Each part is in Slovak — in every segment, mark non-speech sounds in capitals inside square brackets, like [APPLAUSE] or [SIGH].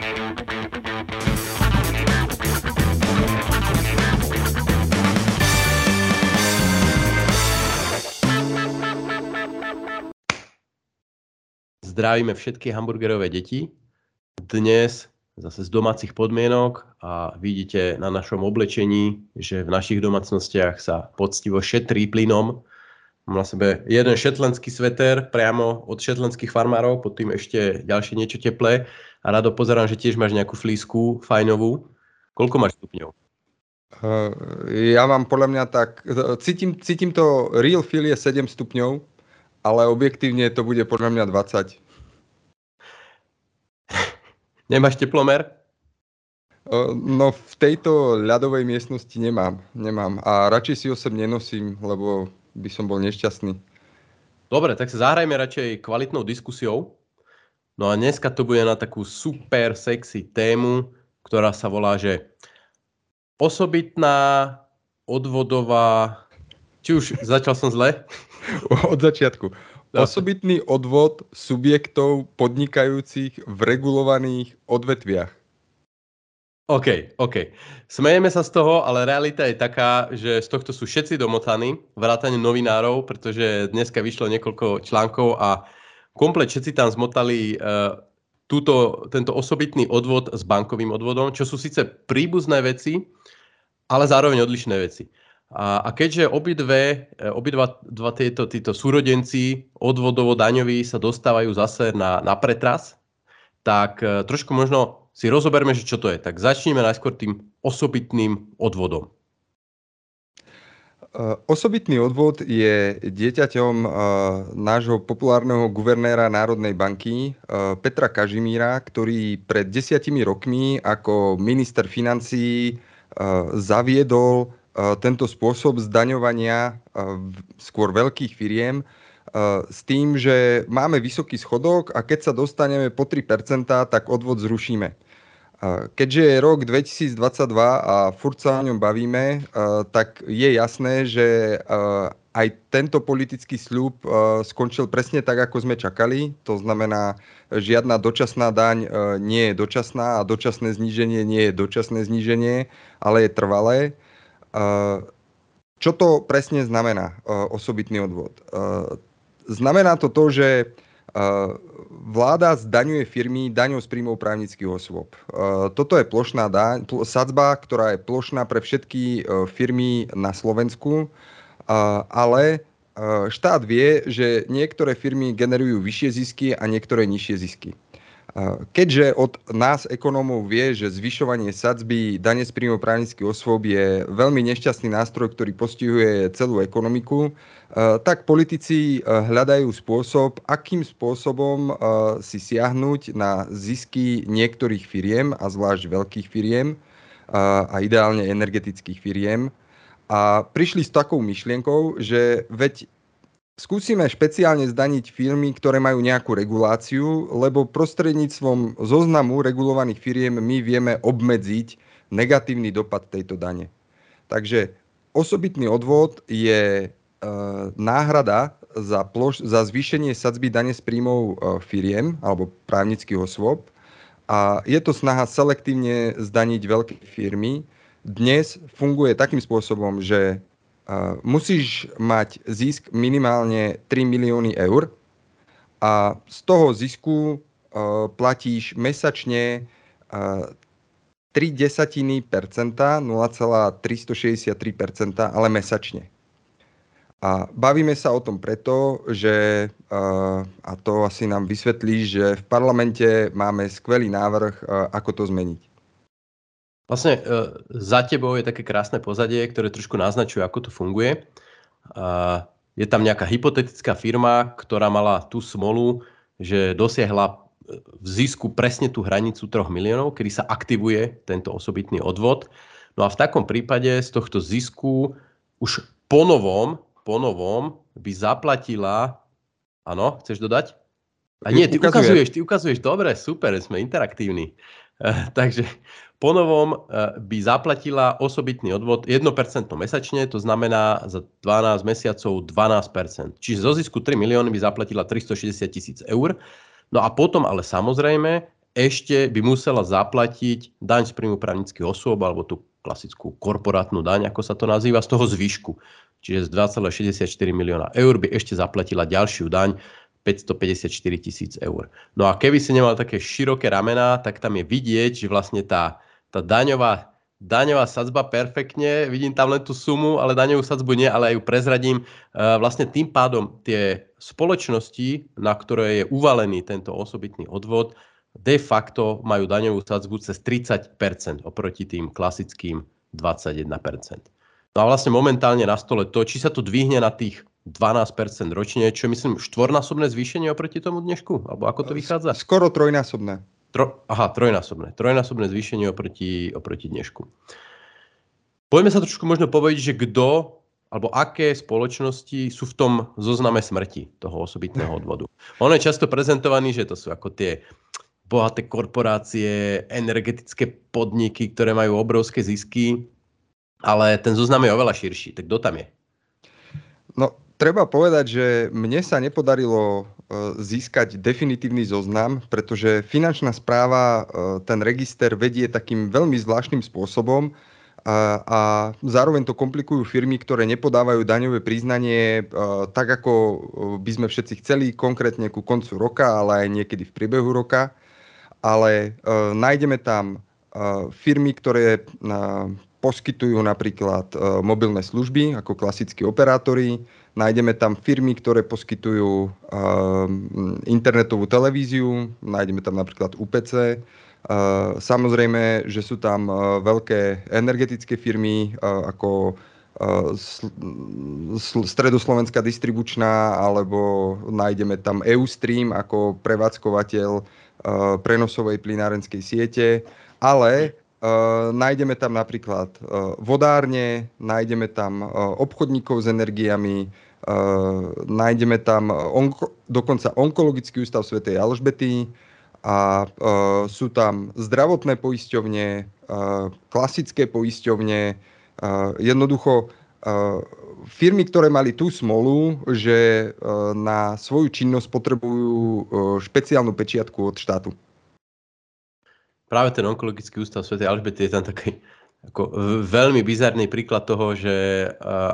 Zdravíme všetky hamburgerové deti. Dnes zase z domácich podmienok a vidíte na našom oblečení, že v našich domácnostiach sa poctivo šetrí plynom. Mám na sebe jeden šetlenský sveter priamo od šetlenských farmárov, pod tým ešte ďalšie niečo teplé. A rado pozerám, že tiež máš nejakú flísku fajnovú. Koľko máš stupňov? Uh, ja mám podľa mňa tak, cítim, cítim to real feel je 7 stupňov, ale objektívne to bude podľa mňa 20. [LAUGHS] Nemáš teplomer? No v tejto ľadovej miestnosti nemám, nemám. A radšej si ho sem nenosím, lebo by som bol nešťastný. Dobre, tak sa zahrajme radšej kvalitnou diskusiou. No a dneska to bude na takú super sexy tému, ktorá sa volá, že osobitná odvodová... Či už začal som zle? Od začiatku. Osobitný odvod subjektov podnikajúcich v regulovaných odvetviach. OK, OK. Smejeme sa z toho, ale realita je taká, že z tohto sú všetci domotaní, vrátane novinárov, pretože dneska vyšlo niekoľko článkov a komplet všetci tam zmotali uh, túto, tento osobitný odvod s bankovým odvodom, čo sú síce príbuzné veci, ale zároveň odlišné veci. A, a keďže obidve, e, obidva dva tieto, títo súrodenci odvodovo-daňoví sa dostávajú zase na, na pretras, tak e, trošku možno si rozoberme, že čo to je. Tak začneme najskôr tým osobitným odvodom. E, osobitný odvod je dieťaťom nášho populárneho guvernéra Národnej banky Petra Kažimíra, ktorý pred desiatimi rokmi ako minister financií zaviedol tento spôsob zdaňovania skôr veľkých firiem s tým, že máme vysoký schodok a keď sa dostaneme po 3%, tak odvod zrušíme. Keďže je rok 2022 a furt sa o ňom bavíme, tak je jasné, že aj tento politický sľub skončil presne tak, ako sme čakali. To znamená, žiadna dočasná daň nie je dočasná a dočasné zníženie nie je dočasné zníženie, ale je trvalé. Čo to presne znamená, osobitný odvod? Znamená to to, že vláda zdaňuje firmy daňou z príjmov právnických osôb. Toto je plošná daň, sadzba, ktorá je plošná pre všetky firmy na Slovensku, ale štát vie, že niektoré firmy generujú vyššie zisky a niektoré nižšie zisky. Keďže od nás ekonómov vie, že zvyšovanie sadzby dane z príjmov právnických osôb je veľmi nešťastný nástroj, ktorý postihuje celú ekonomiku, tak politici hľadajú spôsob, akým spôsobom si siahnuť na zisky niektorých firiem, a zvlášť veľkých firiem, a ideálne energetických firiem. A prišli s takou myšlienkou, že veď skúsime špeciálne zdaniť firmy, ktoré majú nejakú reguláciu, lebo prostredníctvom zoznamu regulovaných firiem my vieme obmedziť negatívny dopad tejto dane. Takže osobitný odvod je e, náhrada za, ploš, za zvýšenie sadzby dane z príjmov e, firiem alebo právnických osôb a je to snaha selektívne zdaniť veľké firmy. Dnes funguje takým spôsobom, že musíš mať zisk minimálne 3 milióny eur a z toho zisku platíš mesačne 3 desatiny percenta, 0,363% ale mesačne. A bavíme sa o tom preto, že, a to asi nám vysvetlí, že v parlamente máme skvelý návrh, ako to zmeniť. Vlastne e, za tebou je také krásne pozadie, ktoré trošku naznačuje, ako to funguje. Je tam nejaká hypotetická firma, ktorá mala tú smolu, že dosiahla e, v zisku presne tú hranicu 3 miliónov, kedy sa aktivuje tento osobitný odvod. No a v takom prípade z tohto zisku už po novom, po novom by zaplatila... Áno, chceš dodať? A nie, ty ukazuješ, ty ukazuješ, dobre, super, sme interaktívni. [LAUGHS] Takže Ponovom eh, by zaplatila osobitný odvod 1% mesačne, to znamená za 12 mesiacov 12%. Čiže zo zisku 3 milióny by zaplatila 360 tisíc eur. No a potom ale samozrejme ešte by musela zaplatiť daň z príjmu právnických osôb alebo tú klasickú korporátnu daň, ako sa to nazýva, z toho zvyšku. Čiže z 2,64 milióna eur by ešte zaplatila ďalšiu daň 554 tisíc eur. No a keby si nemal také široké ramená, tak tam je vidieť, že vlastne tá, tá daňová daňová sadzba perfektne, vidím tam len tú sumu, ale daňovú sadzbu nie, ale aj ju prezradím. E, vlastne tým pádom tie spoločnosti, na ktoré je uvalený tento osobitný odvod, de facto majú daňovú sadzbu cez 30% oproti tým klasickým 21%. No a vlastne momentálne na stole to, či sa to dvihne na tých 12% ročne, čo je myslím štvornásobné zvýšenie oproti tomu dnešku? Alebo ako to vychádza? Skoro trojnásobné. Tro, aha, trojnásobné. Trojnásobné zvýšenie oproti, oproti dnešku. Poďme sa trošku možno povedať, že kto alebo aké spoločnosti sú v tom zozname smrti toho osobitného [LAUGHS] odvodu. On je často prezentovaný, že to sú ako tie bohaté korporácie, energetické podniky, ktoré majú obrovské zisky, ale ten zoznam je oveľa širší. Tak kto tam je? No, treba povedať, že mne sa nepodarilo E, získať definitívny zoznam, pretože finančná správa e, ten register vedie takým veľmi zvláštnym spôsobom a, a zároveň to komplikujú firmy, ktoré nepodávajú daňové priznanie e, tak, ako by sme všetci chceli, konkrétne ku koncu roka, ale aj niekedy v priebehu roka. Ale nájdeme tam firmy, ktoré poskytujú napríklad mobilné služby ako klasickí operátori, Nájdeme tam firmy, ktoré poskytujú uh, internetovú televíziu, nájdeme tam napríklad UPC. Uh, samozrejme, že sú tam uh, veľké energetické firmy uh, ako uh, Stredoslovenská distribučná, alebo nájdeme tam Eustream ako prevádzkovateľ prenosovej plinárenskej siete, ale Uh, nájdeme tam napríklad uh, vodárne, nájdeme tam uh, obchodníkov s energiami, uh, nájdeme tam onko, dokonca onkologický ústav svätej Alžbety a uh, sú tam zdravotné poisťovne, uh, klasické poisťovne, uh, jednoducho uh, firmy, ktoré mali tú smolu, že uh, na svoju činnosť potrebujú uh, špeciálnu pečiatku od štátu práve ten onkologický ústav Sv. Alžbety je tam taký ako veľmi bizarný príklad toho, že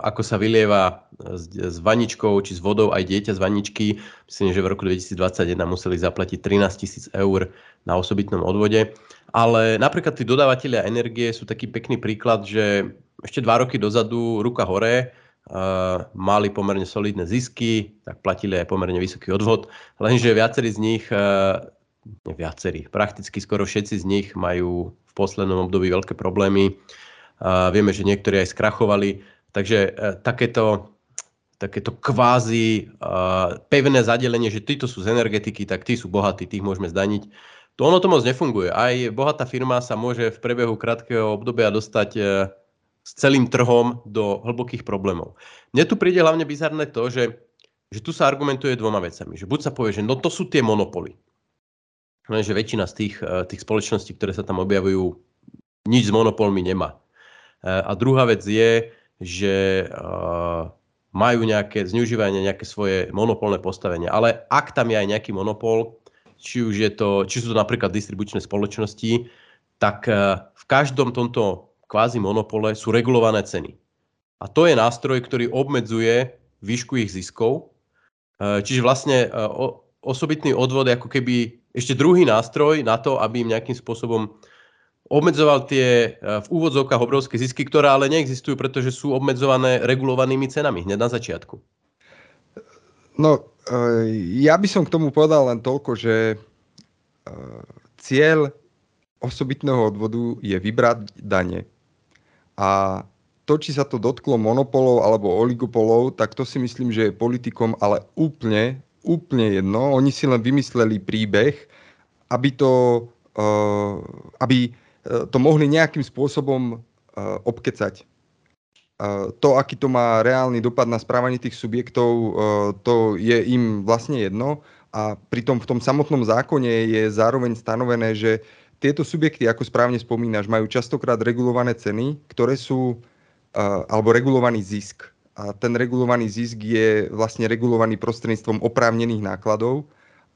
ako sa vylieva s, s vaničkou či s vodou aj dieťa z vaničky. Myslím, že v roku 2021 museli zaplatiť 13 tisíc eur na osobitnom odvode. Ale napríklad tí dodávateľia energie sú taký pekný príklad, že ešte dva roky dozadu ruka hore, Uh, mali pomerne solidné zisky, tak platili aj pomerne vysoký odvod, lenže viacerí z nich uh, viacerí, prakticky skoro všetci z nich majú v poslednom období veľké problémy. A vieme, že niektorí aj skrachovali. Takže e, takéto, takéto kvázi uh, pevné zadelenie, že títo sú z energetiky, tak tí sú bohatí, tých môžeme zdaniť. To ono to moc nefunguje. Aj bohatá firma sa môže v priebehu krátkeho obdobia dostať uh, s celým trhom do hlbokých problémov. Mne tu príde hlavne bizarné to, že, že tu sa argumentuje dvoma vecami. Že buď sa povie, že no to sú tie monopoly. Lenže väčšina z tých, eh, tých spoločností, ktoré sa tam objavujú, nič s monopolmi nemá. Eh, a druhá vec je, že eh, majú nejaké, zneužívanie nejaké svoje monopolné postavenie. Ale ak tam je aj nejaký monopol, či už je to, či sú to napríklad distribučné spoločnosti, tak v každom tomto kvázi monopole sú regulované ceny. A to je nástroj, ktorý obmedzuje výšku ich ziskov. Čiže vlastne osobitný odvod ako keby ešte druhý nástroj na to, aby im nejakým spôsobom obmedzoval tie e, v úvodzovkách obrovské zisky, ktoré ale neexistujú, pretože sú obmedzované regulovanými cenami hneď na začiatku. No, e, ja by som k tomu povedal len toľko, že e, cieľ osobitného odvodu je vybrať dane. A to, či sa to dotklo monopolov alebo oligopolov, tak to si myslím, že je politikom ale úplne úplne jedno. Oni si len vymysleli príbeh, aby to, uh, aby eh, to mohli nejakým spôsobom uh, obkecať. Uh, to, aký to má reálny dopad na správanie tých subjektov, uh, to je im vlastne jedno. A pritom v tom samotnom zákone je zároveň stanovené, že tieto subjekty, ako správne spomínaš, majú častokrát regulované ceny, ktoré sú, alebo regulovaný zisk, a ten regulovaný zisk je vlastne regulovaný prostredníctvom oprávnených nákladov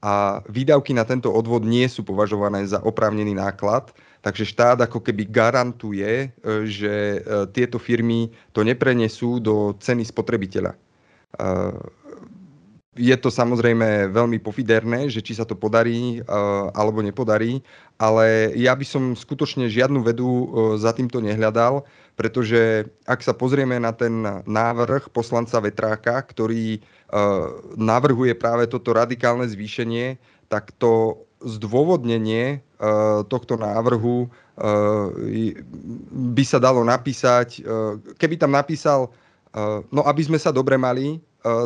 a výdavky na tento odvod nie sú považované za oprávnený náklad, takže štát ako keby garantuje, e, že e, tieto firmy to neprenesú do ceny spotrebiteľa. Je to samozrejme veľmi pofiderné, že či sa to podarí alebo nepodarí, ale ja by som skutočne žiadnu vedu za týmto nehľadal, pretože ak sa pozrieme na ten návrh poslanca Vetráka, ktorý navrhuje práve toto radikálne zvýšenie, tak to zdôvodnenie tohto návrhu by sa dalo napísať, keby tam napísal, no aby sme sa dobre mali,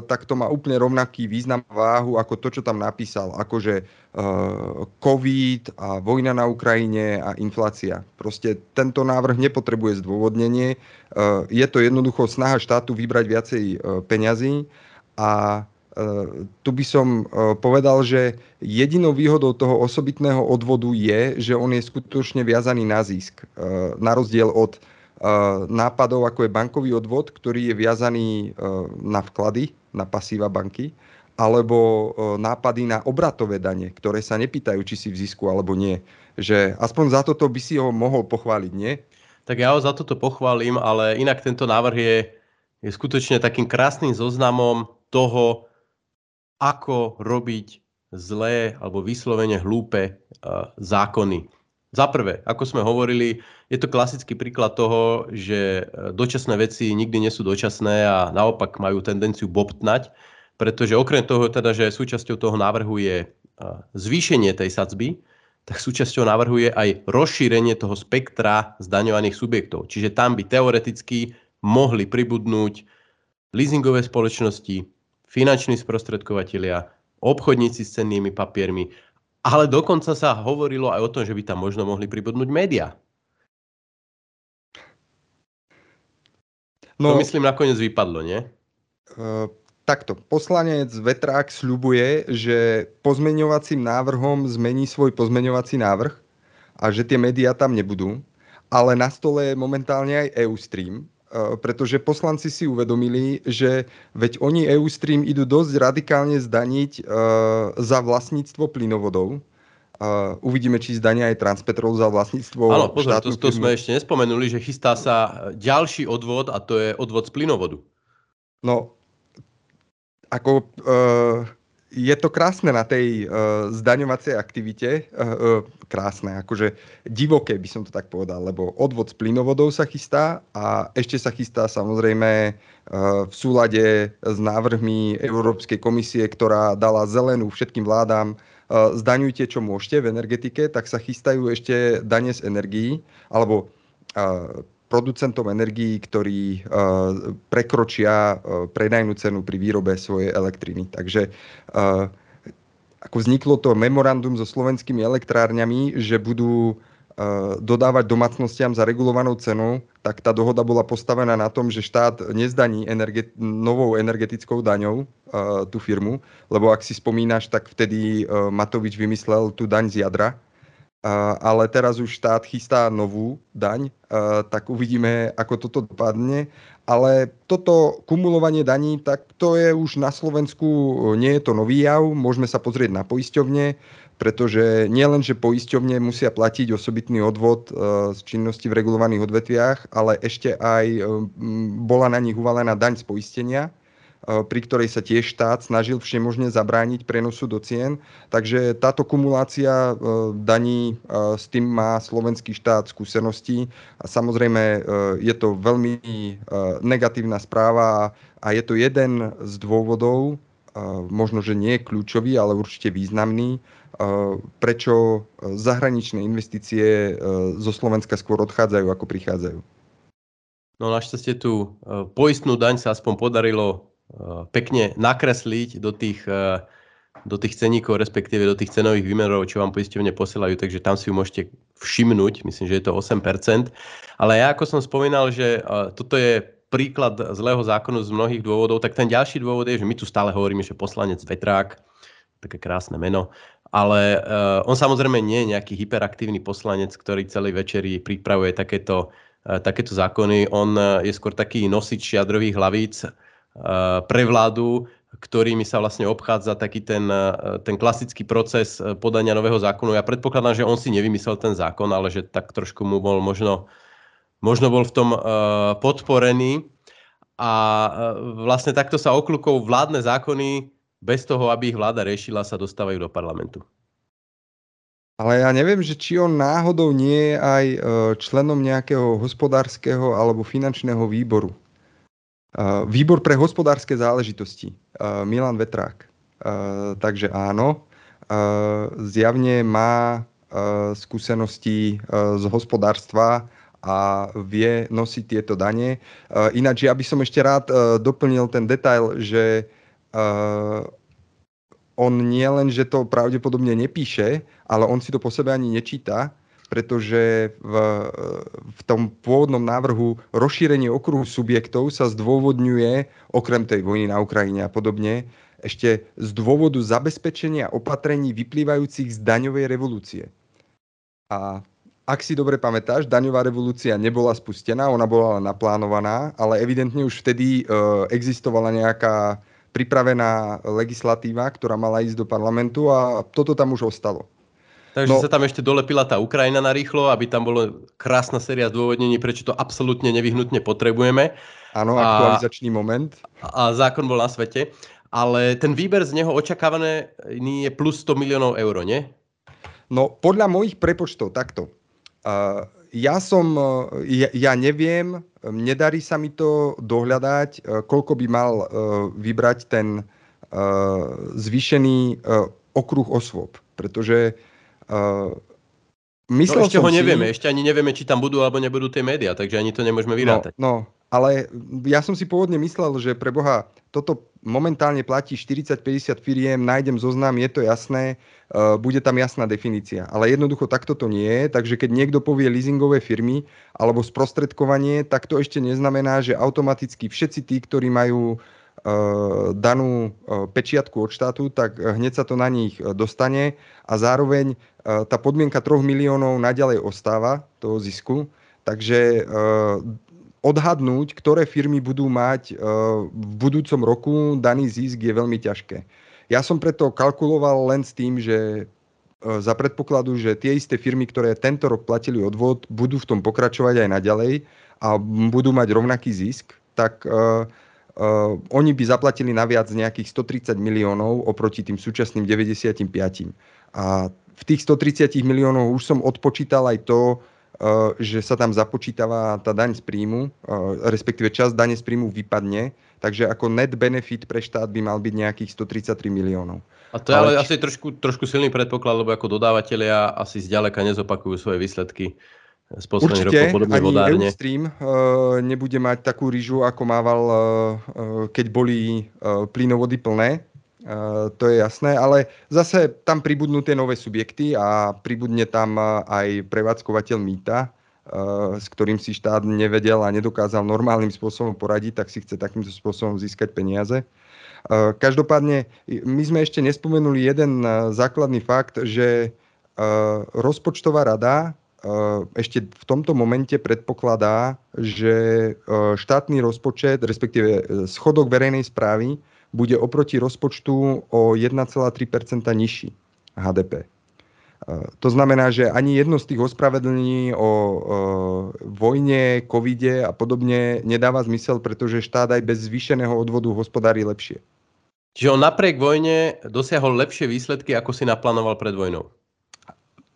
tak to má úplne rovnaký význam váhu ako to, čo tam napísal. Akože uh, COVID a vojna na Ukrajine a inflácia. Proste tento návrh nepotrebuje zdôvodnenie. Uh, je to jednoducho snaha štátu vybrať viacej peňazí a tu by som povedal, že jedinou výhodou toho osobitného odvodu je, že on je skutočne viazaný na zisk. Na rozdiel od nápadov, ako je bankový odvod, ktorý je viazaný e, na vklady, na pasíva banky, alebo e, nápady na obratové dane, ktoré sa nepýtajú, či si v zisku alebo nie. Že aspoň za toto by si ho mohol pochváliť, nie? Tak ja ho za toto pochválim, ale inak tento návrh je, je skutočne takým krásnym zoznamom toho, ako robiť zlé alebo vyslovene hlúpe zákony. Za prvé, ako sme hovorili, je to klasický príklad toho, že e, dočasné veci nikdy nie sú dočasné a naopak majú tendenciu bobtnať, pretože okrem toho, teda, že súčasťou toho návrhu je e, zvýšenie tej sadzby, tak súčasťou návrhu je aj rozšírenie toho spektra zdaňovaných subjektov. Čiže tam by teoreticky mohli pribudnúť leasingové spoločnosti, finanční sprostredkovateľia, obchodníci s cennými papiermi ale dokonca sa hovorilo aj o tom, že by tam možno mohli pribudnúť médiá. No, to myslím nakoniec vypadlo, nie? Uh, takto. Poslanec Vetrák sľubuje, že pozmeňovacím návrhom zmení svoj pozmeňovací návrh a že tie médiá tam nebudú. Ale na stole je momentálne aj Eustream, Eh, pretože poslanci si uvedomili, že veď oni Eustream idú dosť radikálne zdaniť uh, za vlastníctvo plynovodov. Uh, uvidíme, či zdania aj Transpetrol za vlastníctvo Áno, pozor, to, to sme ešte nespomenuli, že chystá sa ďalší odvod a to je odvod z plynovodu. No, ako... Uh, je to krásne na tej uh, zdaňovacej aktivite, uh, uh, krásne, akože divoké by som to tak povedal, lebo odvod z plynovodov sa chystá a ešte sa chystá samozrejme uh, v súlade s návrhmi Európskej komisie, ktorá dala zelenú všetkým vládám uh, zdaňujte čo môžete v energetike, tak sa chystajú ešte dane z energií, alebo uh, producentom energií, ktorí uh, prekročia uh, predajnú cenu pri výrobe svojej elektriny. Takže uh, ako vzniklo to memorandum so slovenskými elektrárňami, že budú dodávať domácnostiam za regulovanou cenu, tak tá dohoda bola postavená na tom, že štát nezdaní energet- novou energetickou daňou uh, tú firmu, lebo ak si spomínaš, tak vtedy Matovič vymyslel tú daň z jadra, ale teraz už štát chystá novú daň, tak uvidíme, ako toto dopadne. Ale toto kumulovanie daní, tak to je už na Slovensku, nie je to nový jav, môžeme sa pozrieť na poisťovne, pretože nielen, že poisťovne musia platiť osobitný odvod z činnosti v regulovaných odvetviach, ale ešte aj bola na nich uvalená daň z poistenia, pri ktorej sa tiež štát snažil všemožne zabrániť prenosu do cien. Takže táto kumulácia eh, daní, eh, s tým má slovenský štát skúsenosti a samozrejme je to veľmi negatívna správa a je to jeden z dôvodov, možno, že nie je kľúčový, ale určite významný, prečo zahraničné investície zo Slovenska skôr odchádzajú, ako prichádzajú. No našťastie tú poistnú daň sa aspoň podarilo pekne nakresliť do tých, eh, do tých ceníkov, respektíve do tých cenových výmerov, čo vám poisťovne posielajú, takže tam si ju môžete všimnúť, myslím, že je to 8%. Ale ja, ako som spomínal, že eh, toto je príklad zlého zákonu z mnohých dôvodov, tak ten ďalší dôvod je, že my tu stále hovoríme, že poslanec Vetrák, také krásne meno, ale uh, on samozrejme nie je nejaký hyperaktívny poslanec, ktorý celý večeri pripravuje takéto, uh, takéto zákony. On uh, je skôr taký nosič jadrových hlavíc, pre vládu, ktorými sa vlastne obchádza taký ten, ten klasický proces podania nového zákonu. Ja predpokladám, že on si nevymyslel ten zákon, ale že tak trošku mu bol možno, možno bol v tom podporený. A vlastne takto sa okľukou vládne zákony bez toho, aby ich vláda riešila, sa dostávajú do parlamentu. Ale ja neviem, že či on náhodou nie je aj členom nejakého hospodárskeho alebo finančného výboru. Výbor pre hospodárske záležitosti. Milan Vetrák. Takže áno, zjavne má skúsenosti z hospodárstva a vie nosiť tieto dane. Ináč, ja by som ešte rád doplnil ten detail, že on nie len, že to pravdepodobne nepíše, ale on si to po sebe ani nečíta, pretože v, v tom pôvodnom návrhu rozšírenie okruhu subjektov sa zdôvodňuje, okrem tej vojny na Ukrajine a podobne, ešte z dôvodu zabezpečenia opatrení vyplývajúcich z daňovej revolúcie. A ak si dobre pamätáš, daňová revolúcia nebola spustená, ona bola naplánovaná, ale evidentne už vtedy e, existovala nejaká pripravená legislatíva, ktorá mala ísť do parlamentu a toto tam už ostalo. Takže no, sa tam ešte dolepila tá Ukrajina na rýchlo, aby tam bolo krásna séria zdôvodnení, prečo to absolútne nevyhnutne potrebujeme. Áno, aktualizačný moment. A zákon bol na svete. Ale ten výber z neho očakávaný je plus 100 miliónov eur, nie? No, podľa mojich prepočtov, takto. Uh, ja som, ja, ja neviem, nedarí sa mi to dohľadať, e, koľko by mal e, vybrať ten e, zvýšený okruh osôb. Pretože myslel no, ešte ho si... nevieme, ešte ani nevieme, či tam budú alebo nebudú tie médiá, takže ani to nemôžeme vyrátať. No, no, ale ja som si pôvodne myslel, že pre Boha toto momentálne platí 40-50 firiem, nájdem zoznam, je to jasné, uh, bude tam jasná definícia. Ale jednoducho takto to nie je, takže keď niekto povie leasingové firmy alebo sprostredkovanie, tak to ešte neznamená, že automaticky všetci tí, ktorí majú uh, danú uh, pečiatku od štátu, tak hneď sa to na nich dostane a zároveň tá podmienka 3 miliónov naďalej ostáva toho zisku. Takže odhadnúť, ktoré firmy budú mať v budúcom roku daný zisk je veľmi ťažké. Ja som preto kalkuloval len s tým, že za predpokladu, že tie isté firmy, ktoré tento rok platili odvod, budú v tom pokračovať aj naďalej a budú mať rovnaký zisk, tak uh, uh, oni by zaplatili naviac nejakých 130 miliónov oproti tým súčasným 95. A v tých 130 miliónov už som odpočítal aj to, Eh, že sa tam započítava tá daň z príjmu, eh, respektíve časť dane z príjmu vypadne, takže ako net benefit pre štát by mal byť nejakých 133 miliónov. A to je ale, ale asi trošku, trošku silný predpoklad, lebo ako dodávateľia asi zďaleka nezopakujú svoje výsledky z posledných rokov podobne ani vodárne. Eustream uh, nebude mať takú rýžu, ako mával, uh, keď boli plynovody plné. To je jasné, ale zase tam pribudnú tie nové subjekty a pribudne tam aj prevádzkovateľ mýta, s ktorým si štát nevedel a nedokázal normálnym spôsobom poradiť, tak si chce takýmto spôsobom získať peniaze. Každopádne, my sme ešte nespomenuli jeden základný fakt, že rozpočtová rada ešte v tomto momente predpokladá, že štátny rozpočet, respektíve schodok verejnej správy bude oproti rozpočtu o 1,3% nižší HDP. To znamená, že ani jedno z tých ospravedlnení o vojne, covide a podobne nedáva zmysel, pretože štát aj bez zvýšeného odvodu hospodári lepšie. Čiže on napriek vojne dosiahol lepšie výsledky, ako si naplánoval pred vojnou?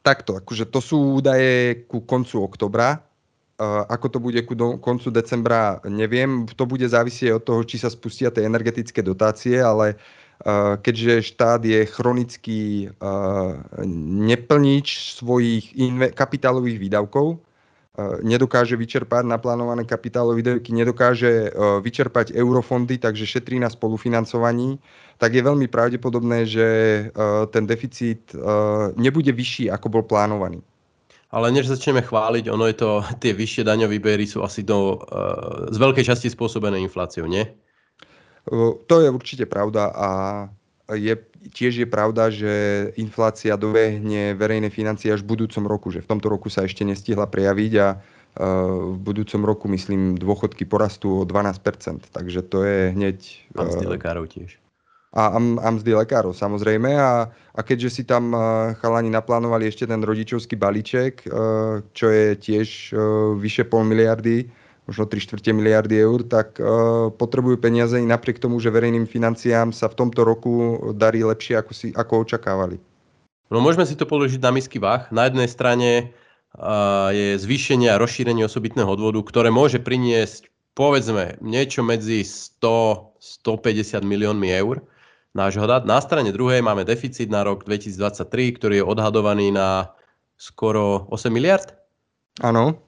Takto, akože to sú údaje ku koncu oktobra. Ako to bude ku koncu decembra, neviem. To bude závisieť od toho, či sa spustia tie energetické dotácie, ale keďže štát je chronický neplnič svojich kapitálových výdavkov, nedokáže vyčerpať naplánované kapitálové výdavky, nedokáže vyčerpať eurofondy, takže šetrí na spolufinancovaní, tak je veľmi pravdepodobné, že ten deficit nebude vyšší, ako bol plánovaný. Ale než začneme chváliť, ono je to, tie vyššie daňové výbery sú asi do, z veľkej časti spôsobené infláciou, nie? To je určite pravda a je, tiež je pravda, že inflácia dovehne verejné financie až v budúcom roku, že v tomto roku sa ešte nestihla prejaviť a uh, v budúcom roku, myslím, dôchodky porastú o 12%, takže to je hneď... Pán uh, lekárov tiež. A, a mzdy lekárov samozrejme. A, a keďže si tam chalani naplánovali ešte ten rodičovský balíček, čo je tiež vyše pol miliardy, možno 3 čtvrte miliardy eur, tak potrebujú peniaze i napriek tomu, že verejným financiám sa v tomto roku darí lepšie, ako, si, ako očakávali. No môžeme si to položiť na misky váh. Na jednej strane je zvýšenie a rozšírenie osobitného odvodu, ktoré môže priniesť povedzme niečo medzi 100-150 miliónmi eur nášho dát. Na strane druhej máme deficit na rok 2023, ktorý je odhadovaný na skoro 8 miliard. Áno.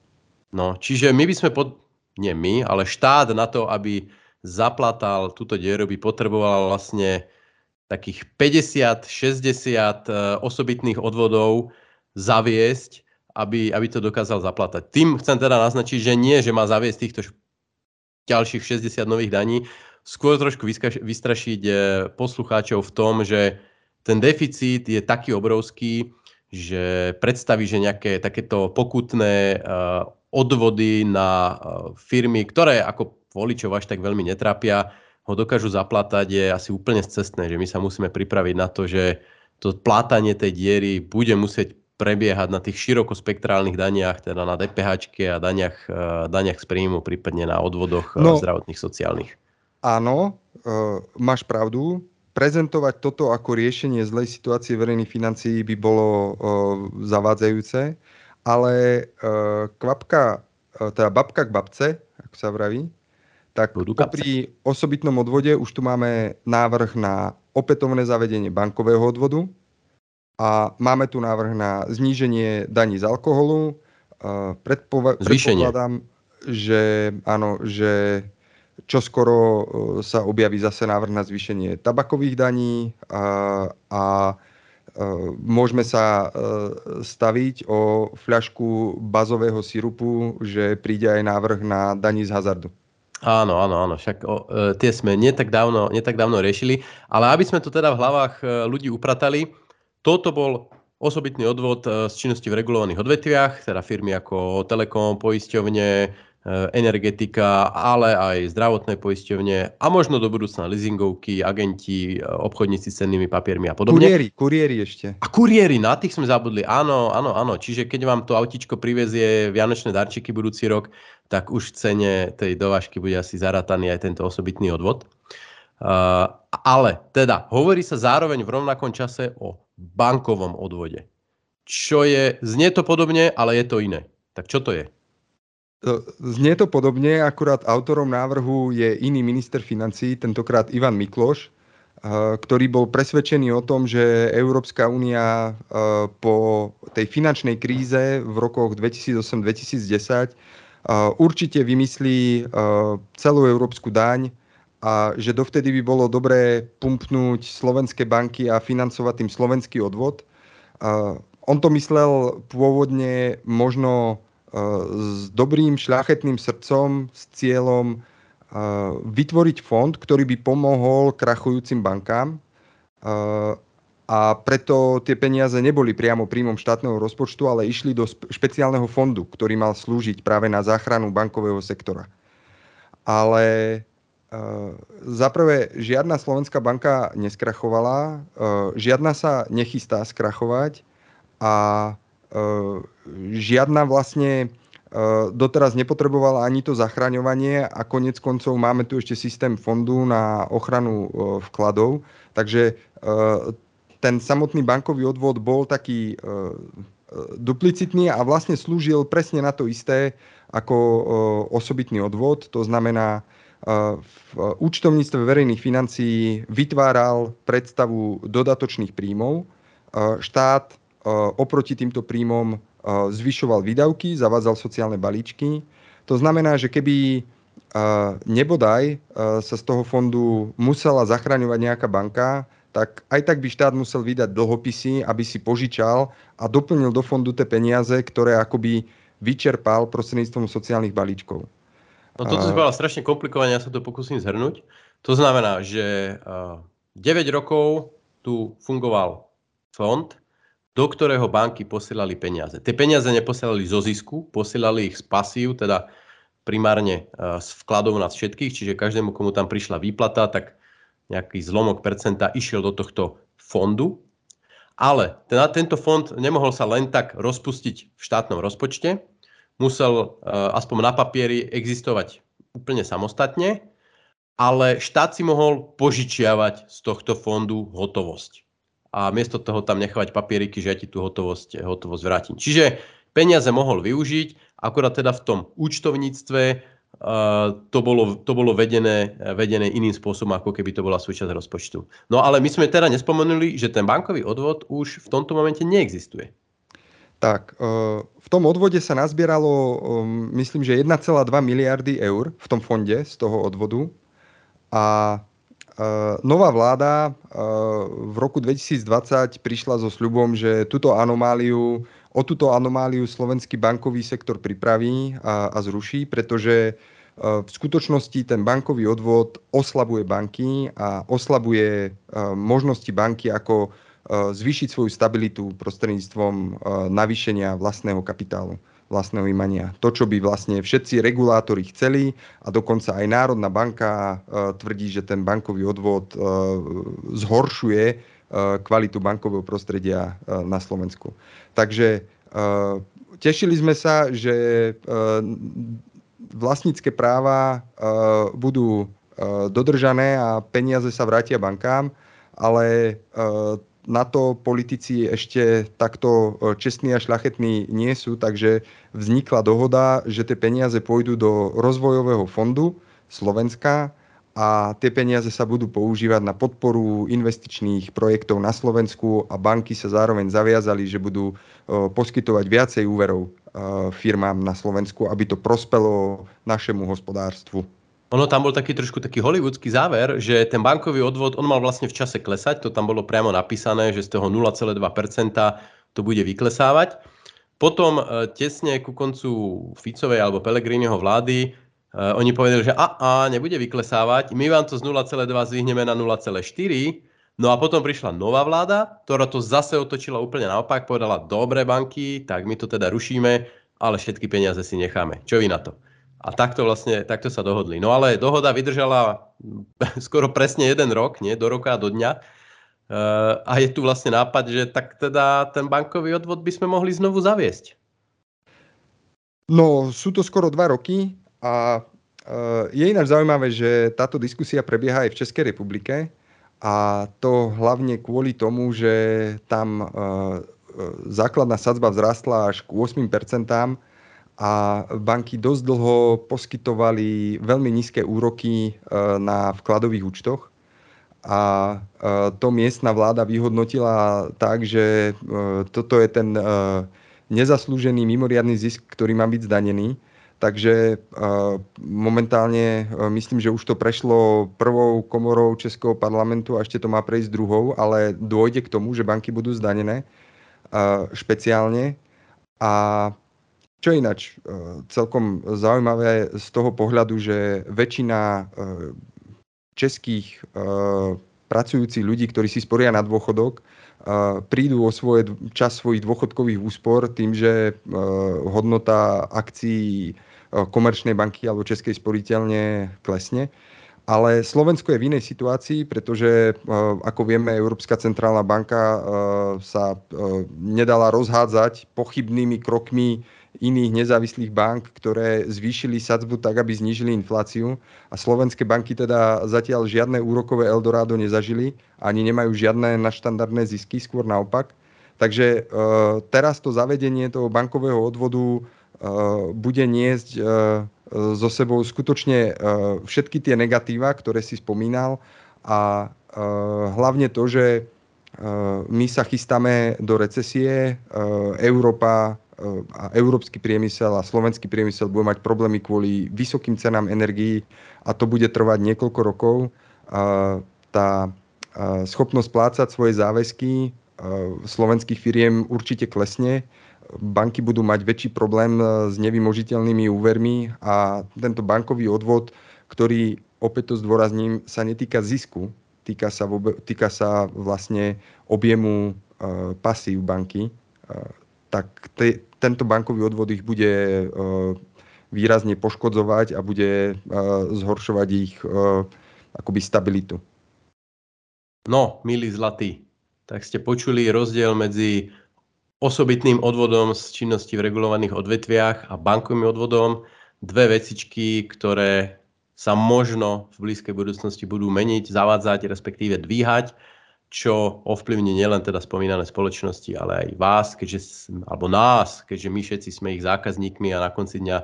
No, čiže my by sme, pod, nie my, ale štát na to, aby zaplatal túto dieru, by potreboval vlastne takých 50-60 e, osobitných odvodov zaviesť, aby, aby to dokázal zaplatať. Tým chcem teda naznačiť, že nie, že má zaviesť týchto ďalších 60 nových daní, skôr trošku vystrašiť eh, poslucháčov v tom, že ten deficit je taký obrovský, že predstaví, že nejaké takéto pokutné eh, odvody na eh, firmy, ktoré ako voličov až tak veľmi netrápia, ho dokážu zaplatať, je asi úplne cestné, že my sa musíme pripraviť na to, že to plátanie tej diery bude musieť prebiehať na tých širokospektrálnych daniach, teda na DPH a daniach, eh, daniach z príjmu, prípadne na odvodoch no, zdravotných, sociálnych. Áno, máš pravdu. Prezentovať toto ako riešenie zlej situácie verejných financií by bolo uh, zavádzajúce, ale uh, kvapka, uh, teda babka k babce, ako sa vraví, tak pri osobitnom odvode už tu máme návrh na opätovné zavedenie bankového odvodu, a máme tu návrh na zníženie daní z alkoholu. Predpova- predpokladám, že áno, že čo skoro e, sa objaví zase návrh na zvýšenie tabakových daní a, a e, môžeme sa e, staviť o fľašku bazového sirupu, že príde aj návrh na daní z hazardu. Áno, áno, áno, však o, e, tie sme netak dávno, netak dávno riešili, ale aby sme to teda v hlavách ľudí upratali, toto bol osobitný odvod eh, z činnosti v regulovaných odvetviach, teda firmy ako Telekom, poisťovne, eh, energetika, ale aj zdravotné poisťovne a možno do budúcna leasingovky, agenti, eh, obchodníci s cennými papiermi a podobne. Kuriéri, kuriéri ešte. A kuriéri, na tých sme zabudli. Áno, áno, áno. Čiže keď vám to autičko privezie Vianočné darčeky budúci rok, tak už v cene tej dovážky bude asi zarataný aj tento osobitný odvod. Uh, ale teda hovorí sa zároveň v rovnakom čase o bankovom odvode. Čo je, znie to podobne, ale je to iné. Tak čo to je? Znie to podobne, akurát autorom návrhu je iný minister financí, tentokrát Ivan Mikloš, ktorý bol presvedčený o tom, že Európska únia po tej finančnej kríze v rokoch 2008-2010 určite vymyslí celú európsku daň a že dovtedy by bolo dobré pumpnúť slovenské banky a financovať tým slovenský odvod. On to myslel pôvodne možno s dobrým šľachetným srdcom, s cieľom vytvoriť fond, ktorý by pomohol krachujúcim bankám a preto tie peniaze neboli priamo príjmom štátneho rozpočtu, ale išli do špeciálneho fondu, ktorý mal slúžiť práve na záchranu bankového sektora. Ale Zaprvé, žiadna slovenská banka neskrachovala, žiadna sa nechystá skrachovať a žiadna vlastne doteraz nepotrebovala ani to zachraňovanie a konec koncov máme tu ešte systém fondu na ochranu vkladov. Takže ten samotný bankový odvod bol taký duplicitný a vlastne slúžil presne na to isté ako osobitný odvod. To znamená, v účtovníctve verejných financií vytváral predstavu dodatočných príjmov. Štát oproti týmto príjmom zvyšoval výdavky, zavádzal sociálne balíčky. To znamená, že keby nebodaj sa z toho fondu musela zachraňovať nejaká banka, tak aj tak by štát musel vydať dlhopisy, aby si požičal a doplnil do fondu tie peniaze, ktoré akoby vyčerpal prostredníctvom sociálnych balíčkov. No toto si povedal strašne komplikované, ja sa to pokúsim zhrnúť. To znamená, že 9 rokov tu fungoval fond, do ktorého banky posielali peniaze. Tie peniaze neposielali zo zisku, posielali ich z pasív, teda primárne z vkladov nás všetkých, čiže každému, komu tam prišla výplata, tak nejaký zlomok percenta išiel do tohto fondu, ale ten, tento fond nemohol sa len tak rozpustiť v štátnom rozpočte, musel uh, aspoň na papieri existovať úplne samostatne, ale štát si mohol požičiavať z tohto fondu hotovosť. A miesto toho tam nechávať papieriky, že ja ti tú hotovosť, hotovosť vrátim. Čiže peniaze mohol využiť, akorát teda v tom účtovníctve to bolo, to bolo vedené, vedené iným spôsobom, ako keby to bola súčasť rozpočtu. No ale my sme teda nespomenuli, že ten bankový odvod už v tomto momente neexistuje. Tak, v tom odvode sa nazbieralo, myslím, že 1,2 miliardy eur v tom fonde z toho odvodu. A nová vláda v roku 2020 prišla so sľubom, že túto anomáliu o túto anomáliu slovenský bankový sektor pripraví a, a zruší, pretože e, v skutočnosti ten bankový odvod oslabuje banky a oslabuje možnosti banky ako zvýšiť svoju stabilitu prostredníctvom navýšenia vlastného kapitálu vlastného imania. To, čo by vlastne všetci regulátori chceli a dokonca aj Národná banka tvrdí, že ten bankový odvod zhoršuje Eh, kvalitu bankového prostredia na Slovensku. Takže tešili sme sa, že vlastnícke práva budú dodržané a peniaze sa vrátia bankám, ale na to politici ešte takto čestní a šľachetní nie sú, takže vznikla dohoda, že tie peniaze pôjdu do rozvojového fondu Slovenska a tie peniaze sa budú používať na podporu investičných projektov na Slovensku a banky sa zároveň zaviazali, že budú e, poskytovať viacej úverov e, firmám na Slovensku, aby to prospelo našemu hospodárstvu. Ono tam bol taký trošku taký hollywoodský záver, že ten bankový odvod, on mal vlastne v čase klesať, to tam bolo priamo napísané, že z toho 0,2% to bude vyklesávať. Potom e, tesne ku koncu Ficovej alebo Pelegriniho vlády Uh, oni povedali, že a, a nebude vyklesávať, my vám to z 0,2 zvihneme na 0,4, no a potom prišla nová vláda, ktorá to zase otočila úplne naopak, povedala, dobre banky, tak my to teda rušíme, ale všetky peniaze si necháme. Čo vy na to? A takto vlastne, takto sa dohodli. No ale dohoda vydržala [LAUGHS] skoro presne jeden rok, nie? do roka do dňa. Uh, a je tu vlastne nápad, že tak teda ten bankový odvod by sme mohli znovu zaviesť. No, sú to skoro dva roky. A eh, je ináč zaujímavé, že táto diskusia prebieha aj v Českej republike a to hlavne kvôli tomu, že tam eh, základná sadzba vzrastla až k 8% a banky dosť dlho poskytovali veľmi nízke úroky eh, na vkladových účtoch. A to miestna vláda vyhodnotila tak, že toto je ten nezaslúžený mimoriadný zisk, ktorý má byť zdanený Takže momentálne myslím, že už to prešlo prvou komorou Českého parlamentu a ešte to má prejsť druhou, ale dôjde k tomu, že banky budú zdanené špeciálne. A čo ináč, celkom zaujímavé z toho pohľadu, že väčšina českých pracujúcich ľudí, ktorí si sporia na dôchodok, prídu o svoje, čas svojich dôchodkových úspor tým, že hodnota akcií komerčnej banky alebo Českej sporiteľne klesne. Ale Slovensko je v inej situácii, pretože, ako vieme, Európska centrálna banka sa nedala rozhádzať pochybnými krokmi iných nezávislých bank, ktoré zvýšili sadzbu tak, aby znížili infláciu. A slovenské banky teda zatiaľ žiadne úrokové Eldorado nezažili, ani nemajú žiadne naštandardné zisky, skôr naopak. Takže teraz to zavedenie toho bankového odvodu Eh, bude niesť eh, so sebou skutočne eh, všetky tie negatíva, ktoré si spomínal a hlavne to, že my sa chystáme do recesie, Európa a európsky priemysel a slovenský priemysel bude mať problémy kvôli vysokým cenám energií a to bude trvať niekoľko rokov. Tá schopnosť plácať svoje záväzky slovenských firiem určite klesne banky budú mať väčší problém e, s nevymožiteľnými úvermi a tento bankový odvod, ktorý, opäť to zdôrazním, sa netýka zisku, týka sa, týka sa vlastne objemu e, pasív banky, e, tak te, tento bankový odvod ich bude výrazne poškodzovať a bude zhoršovať ich akoby stabilitu. No, milí zlatí, tak ste počuli rozdiel medzi osobitným odvodom z činnosti v regulovaných odvetviach a bankovým odvodom. Dve vecičky, ktoré sa možno v blízkej budúcnosti budú meniť, zavádzať, respektíve dvíhať, čo ovplyvní nielen teda spomínané spoločnosti, ale aj vás, keďže, alebo nás, keďže my všetci sme ich zákazníkmi a na konci dňa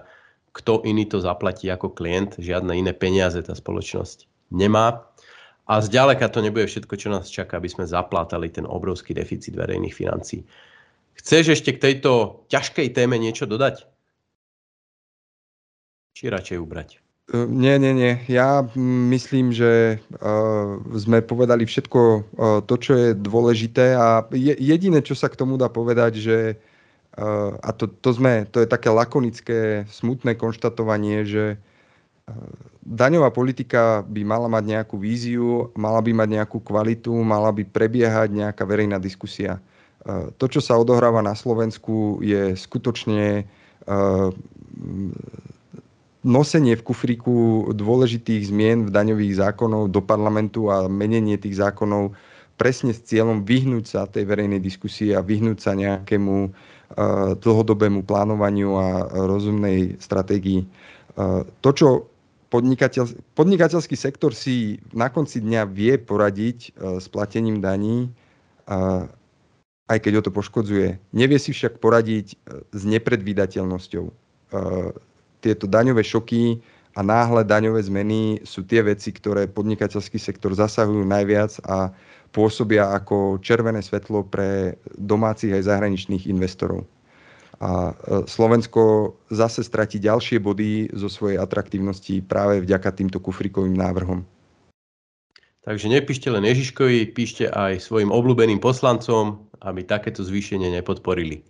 kto iný to zaplatí ako klient, žiadne iné peniaze tá spoločnosť nemá. A zďaleka to nebude všetko, čo nás čaká, aby sme zaplátali ten obrovský deficit verejných financií. Chceš ešte k tejto ťažkej téme niečo dodať? Či radšej ubrať? Nie, nie, nie. Ja myslím, že uh, sme povedali všetko uh, to, čo je dôležité a je, jediné, čo sa k tomu dá povedať, že uh, a to, to, sme, to je také lakonické, smutné konštatovanie, že daňová politika by mala mať nejakú víziu, mala by mať nejakú kvalitu, mala by prebiehať nejaká verejná diskusia. To, čo sa odohráva na Slovensku, je skutočne nosenie v kufríku dôležitých zmien v daňových zákonov do parlamentu a menenie tých zákonov presne s cieľom vyhnúť sa tej verejnej diskusii a vyhnúť sa nejakému dlhodobému plánovaniu a rozumnej stratégii. To, čo podnikateľ, podnikateľský sektor si na konci dňa vie poradiť uh, s platením daní, aj keď ho to poškodzuje. Nevie si však poradiť s nepredvídateľnosťou. Tieto daňové šoky a náhle daňové zmeny sú tie veci, ktoré podnikateľský sektor zasahujú najviac a pôsobia ako červené svetlo pre domácich aj zahraničných investorov a e, Slovensko zase stratí ďalšie body zo svojej atraktívnosti práve vďaka týmto kufrikovým návrhom. Takže nepíšte len Ježiškovi, píšte aj svojim obľúbeným poslancom, aby takéto zvýšenie nepodporili.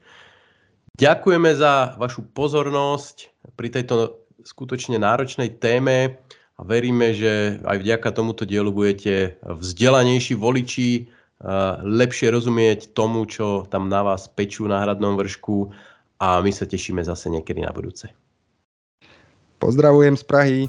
Ďakujeme za vašu pozornosť pri tejto skutočne náročnej téme a veríme, že aj vďaka tomuto dielu budete vzdelanejší voliči, lepšie rozumieť tomu, čo tam na vás pečú na hradnom vršku a my sa tešíme zase niekedy na budúce. Pozdravujem z Prahy.